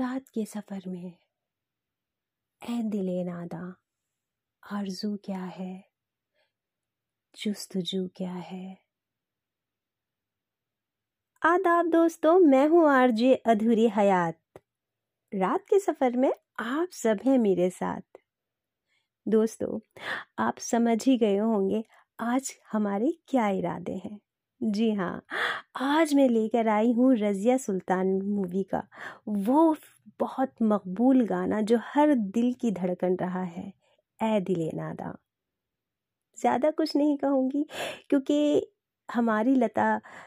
रात के सफ़र में। ए दिले नादा, आरज़ू क्या है? जुस्तजू क्या है? आदाब दोस्तों, मैं हूँ आरजे अधूरी हयात। रात के सफ़र में आप सब हैं मेरे साथ। दोस्तों, आप समझ ही गए होंगे आज हमारे क्या इरादे हैं। जी हाँ। आज मैं लेकर आई हूँ रज़िया सुल्तान मूवी का। वो बहुत मकबूल गाना जो हर दिल की धड़कन रहा है। ए दिले नादा। ज़्यादा कुछ नहीं कहूँगी क्योंकि हमारी लता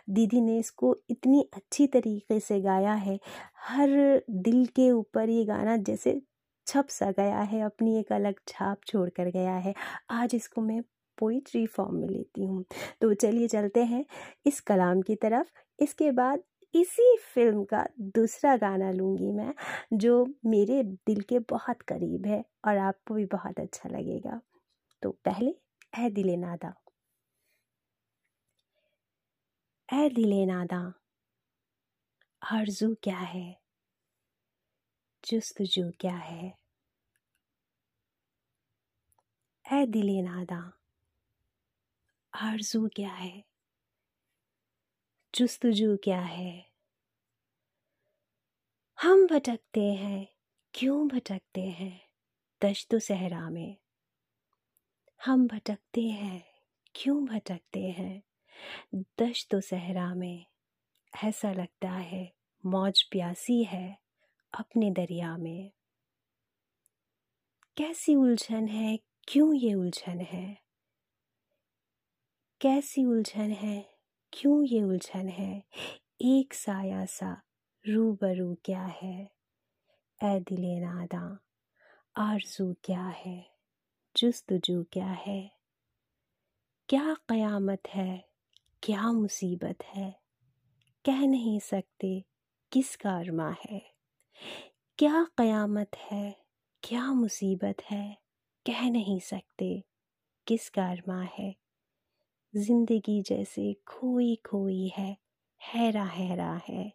दीदी ने इसको इतनी अच्छी तरीके से गाया है। हर दिल के ऊपर ये गाना जैसे छप सा गया है, अपनी एक अलग छाप छोड़ कर गया है। आज इसको मैं पोइट्री फॉर्म में लेती हूँ। तो चलिए चलते हैं इस कलाम की तरफ़। इसके बाद इसी फ़िल्म का दूसरा गाना लूँगी मैं, जो मेरे दिल के बहुत करीब है और आपको भी बहुत अच्छा लगेगा। तो पहले ए दिले नादा। ए दिले नादा, आरज़ू क्या है? जुस्तजू क्या है? ए दिले नादा। आरज़ू क्या है? जुस्तजू क्या है? हम भटकते हैं, क्यों भटकते हैं? दश्त सहरा में। हम भटकते हैं, क्यों भटकते हैं? दश्त सहरा में। ऐसा लगता है, मौज प्यासी है, अपने दरिया में। कैसी उलझन है, क्यों ये उलझन है? कैसी उलझन है? क्यों ये उलझन है? एक साया सा रूबरू क्या है? ए दिले नादा, आरज़ू क्या है? जुस्तजू क्या है? क्या क़यामत है? क्या मुसीबत है? कह नहीं सकते किसका अरमा है। क्या क़यामत है? क्या मुसीबत है? कह नहीं सकते किसका अरमा है। ज़िंदगी जैसे खोई खोई है हैरा हैरा है।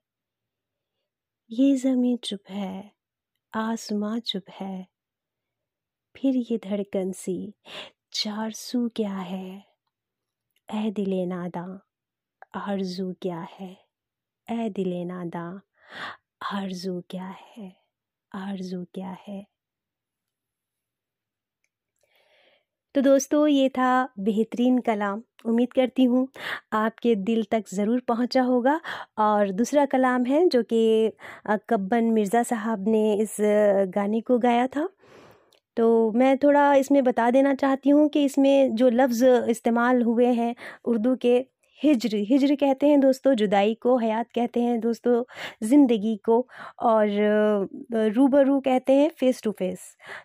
ये जमी चुप है, आसमां चुप है। फिर ये धड़कन सी, चार सू क्या है? ए दिले नादा, आरज़ू क्या है? ए दिले नादा, आरज़ू क्या है? आरज़ू क्या है? तो दोस्तों, ये था बेहतरीन कलाम। उम्मीद करती हूँ आपके दिल तक ज़रूर पहुँचा होगा। और दूसरा कलाम है जो कि कब्बन मिर्ज़ा साहब ने इस गाने को गाया था। तो मैं थोड़ा इसमें बता देना चाहती हूँ कि इसमें जो लफ्ज़ इस्तेमाल हुए हैं उर्दू के हिज्र हिज्र कहते हैं दोस्तों, जुदाई को, हयात कहते हैं दोस्तों, ज़िंदगी को और रूबरू कहते हैं फ़ेस टू फेस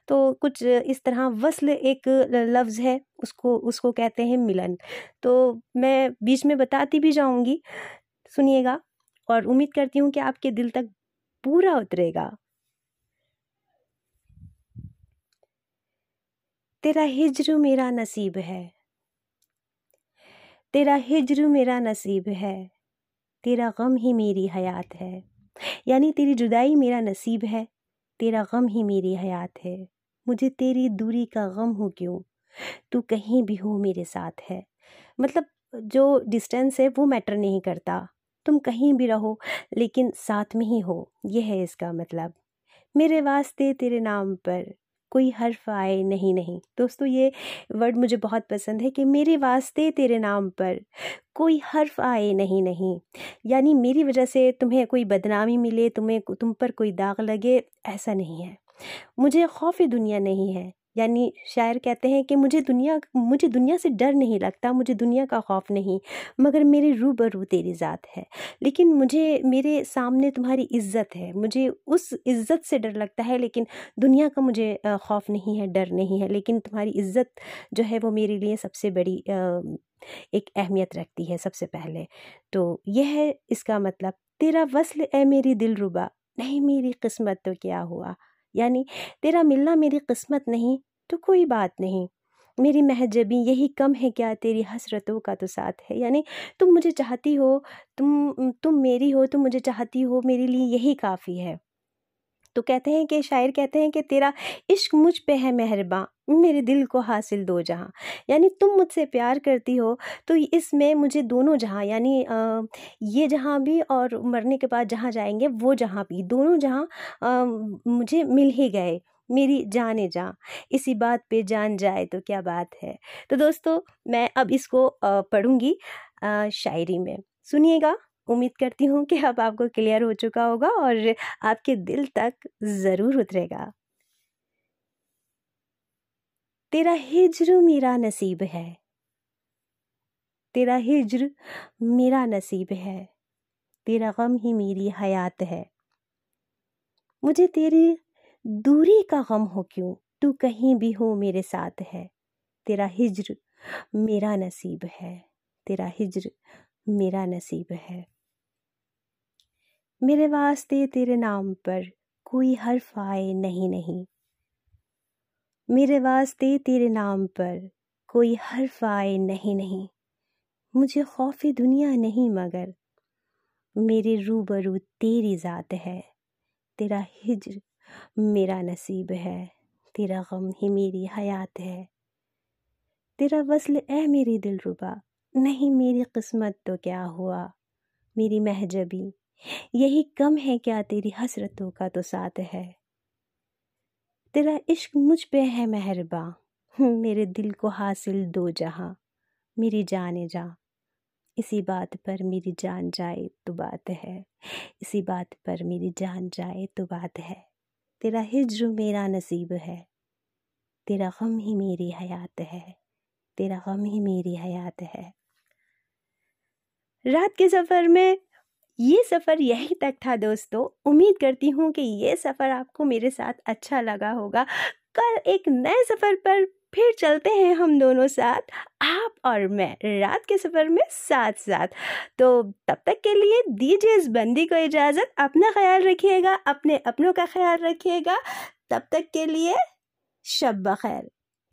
तो कुछ इस तरह वसल एक लफ्ज़ है, उसको उसको कहते हैं मिलन। तो मैं बीच में बताती भी जाऊँगी, सुनिएगा और उम्मीद करती हूँ कि आपके दिल तक पूरा उतरेगा। तेरा हिज्र मेरा नसीब है। तेरा हिजर मेरा नसीब है, तेरा गम ही मेरी हयात है। यानी तेरी जुदाई मेरा नसीब है, तेरा गम ही मेरी हयात है। मुझे तेरी दूरी का गम हो क्यों? तू कहीं भी हो मेरे साथ है। मतलब जो डिस्टेंस है वो मैटर नहीं करता। तुम कहीं भी रहो, लेकिन साथ में ही हो। यह है इसका मतलब। मेरे वास्ते तेरे नाम पर कोई हर्फ आए, नहीं नहीं। दोस्तों, ये वर्ड मुझे बहुत पसंद है कि मेरे वास्ते तेरे नाम पर कोई हर्फ आए, नहीं नहीं। यानी मेरी वजह से तुम्हें कोई बदनामी मिले, तुम्हें तुम पर कोई दाग लगे, ऐसा नहीं है। मुझे खौफ दुनिया नहीं है। यानी शायर कहते हैं कि मुझे दुनिया मुझे दुनिया से डर नहीं लगता, मुझे दुनिया का खौफ नहीं, मगर मेरे रूबरू तेरी ज़ात है। लेकिन मुझे, मेरे सामने तुम्हारी इज़्ज़त है, मुझे उस इज़्ज़त से डर लगता है, लेकिन दुनिया का मुझे खौफ नहीं है, डर नहीं है, लेकिन तुम्हारी इज़्ज़त जो है वो मेरे लिए सबसे बड़ी एक अहमियत रखती है सबसे पहले। तो यह है इसका मतलब तेरा वसल ए मेरी दिल रुबा नहीं मेरी किस्मत तो क्या हुआ? यानी, तेरा मिलना मेरी किस्मत नहीं तो कोई बात नहीं। मेरी महजबी यही कम है क्या? तेरी हसरतों का तो साथ है। यानी, तुम मुझे चाहती हो, तुम तुम मेरी हो, तुम मुझे चाहती हो, मेरे लिए यही काफ़ी है। तो कहते हैं कि, शायर कहते हैं कि, तेरा इश्क मुझ पे है मेहरबान, मेरे दिल को हासिल दो जहाँ। यानी तुम मुझसे प्यार करती हो तो इसमें मुझे दोनों जहाँ, यानी ये जहाँ भी और मरने के बाद जहाँ जाएँगे, वो जहाँ भी, दोनों जहाँ मुझे मिल ही गए, मेरी जाने जा इसी बात पे जान जाए तो क्या बात है। तो दोस्तों, मैं अब इसको पढ़ूँगी शायरी में। सुनिएगा। उम्मीद करती हूँ कि अब आपको क्लियर हो चुका होगा और आपके दिल तक ज़रूर उतरेगा। तेरा हिज्र मेरा नसीब है। तेरा हिज्र मेरा नसीब है। तेरा गम ही मेरी हयात है। मुझे तेरी दूरी का गम हो क्यों? तू कहीं भी हो मेरे साथ है। तेरा हिज्र मेरा नसीब है। तेरा हिज्र मेरा नसीब है। मेरे वास्ते तेरे नाम पर कोई हर्फ आए नहीं नहीं। मेरे वास्ते तेरे नाम पर कोई हर्फ आए नहीं नहीं। मुझे खौफ दुनिया नहीं, मगर मेरे रूबरू तेरी ज़ात है। तेरा हिज्र मेरा नसीब है। तेरा गम ही मेरी हयात है। तेरा वसल ए मेरी दिल रुबा नहीं मेरी किस्मत तो क्या हुआ? मेरी महजबी यही कम है क्या तेरी हसरतों का तो साथ है? तेरा इश्क मुझ पे है मेहरबा। मेरे दिल को हासिल दो जहाँ। मेरी जाने जा। इसी बात पर मेरी जान जाए तो बात है। इसी बात पर मेरी जान जाए तो बात है। तेरा हिज्र मेरा नसीब है। तेरा गम ही मेरी हयात है। तेरा गम ही मेरी हयात है। रात के सफ़र में ये सफ़र यहीं तक था दोस्तों। उम्मीद करती हूँ कि ये सफ़र आपको मेरे साथ अच्छा लगा होगा। कल एक नए सफ़र पर फिर चलते हैं हम दोनों साथ, आप और मैं, रात के सफ़र में साथ साथ तो तब तक के लिए दीजिए इस बंदी को इजाज़त, अपना ख्याल रखिएगा, अपने अपनों का ख्याल रखिएगा। तब तक के लिए शब बखैर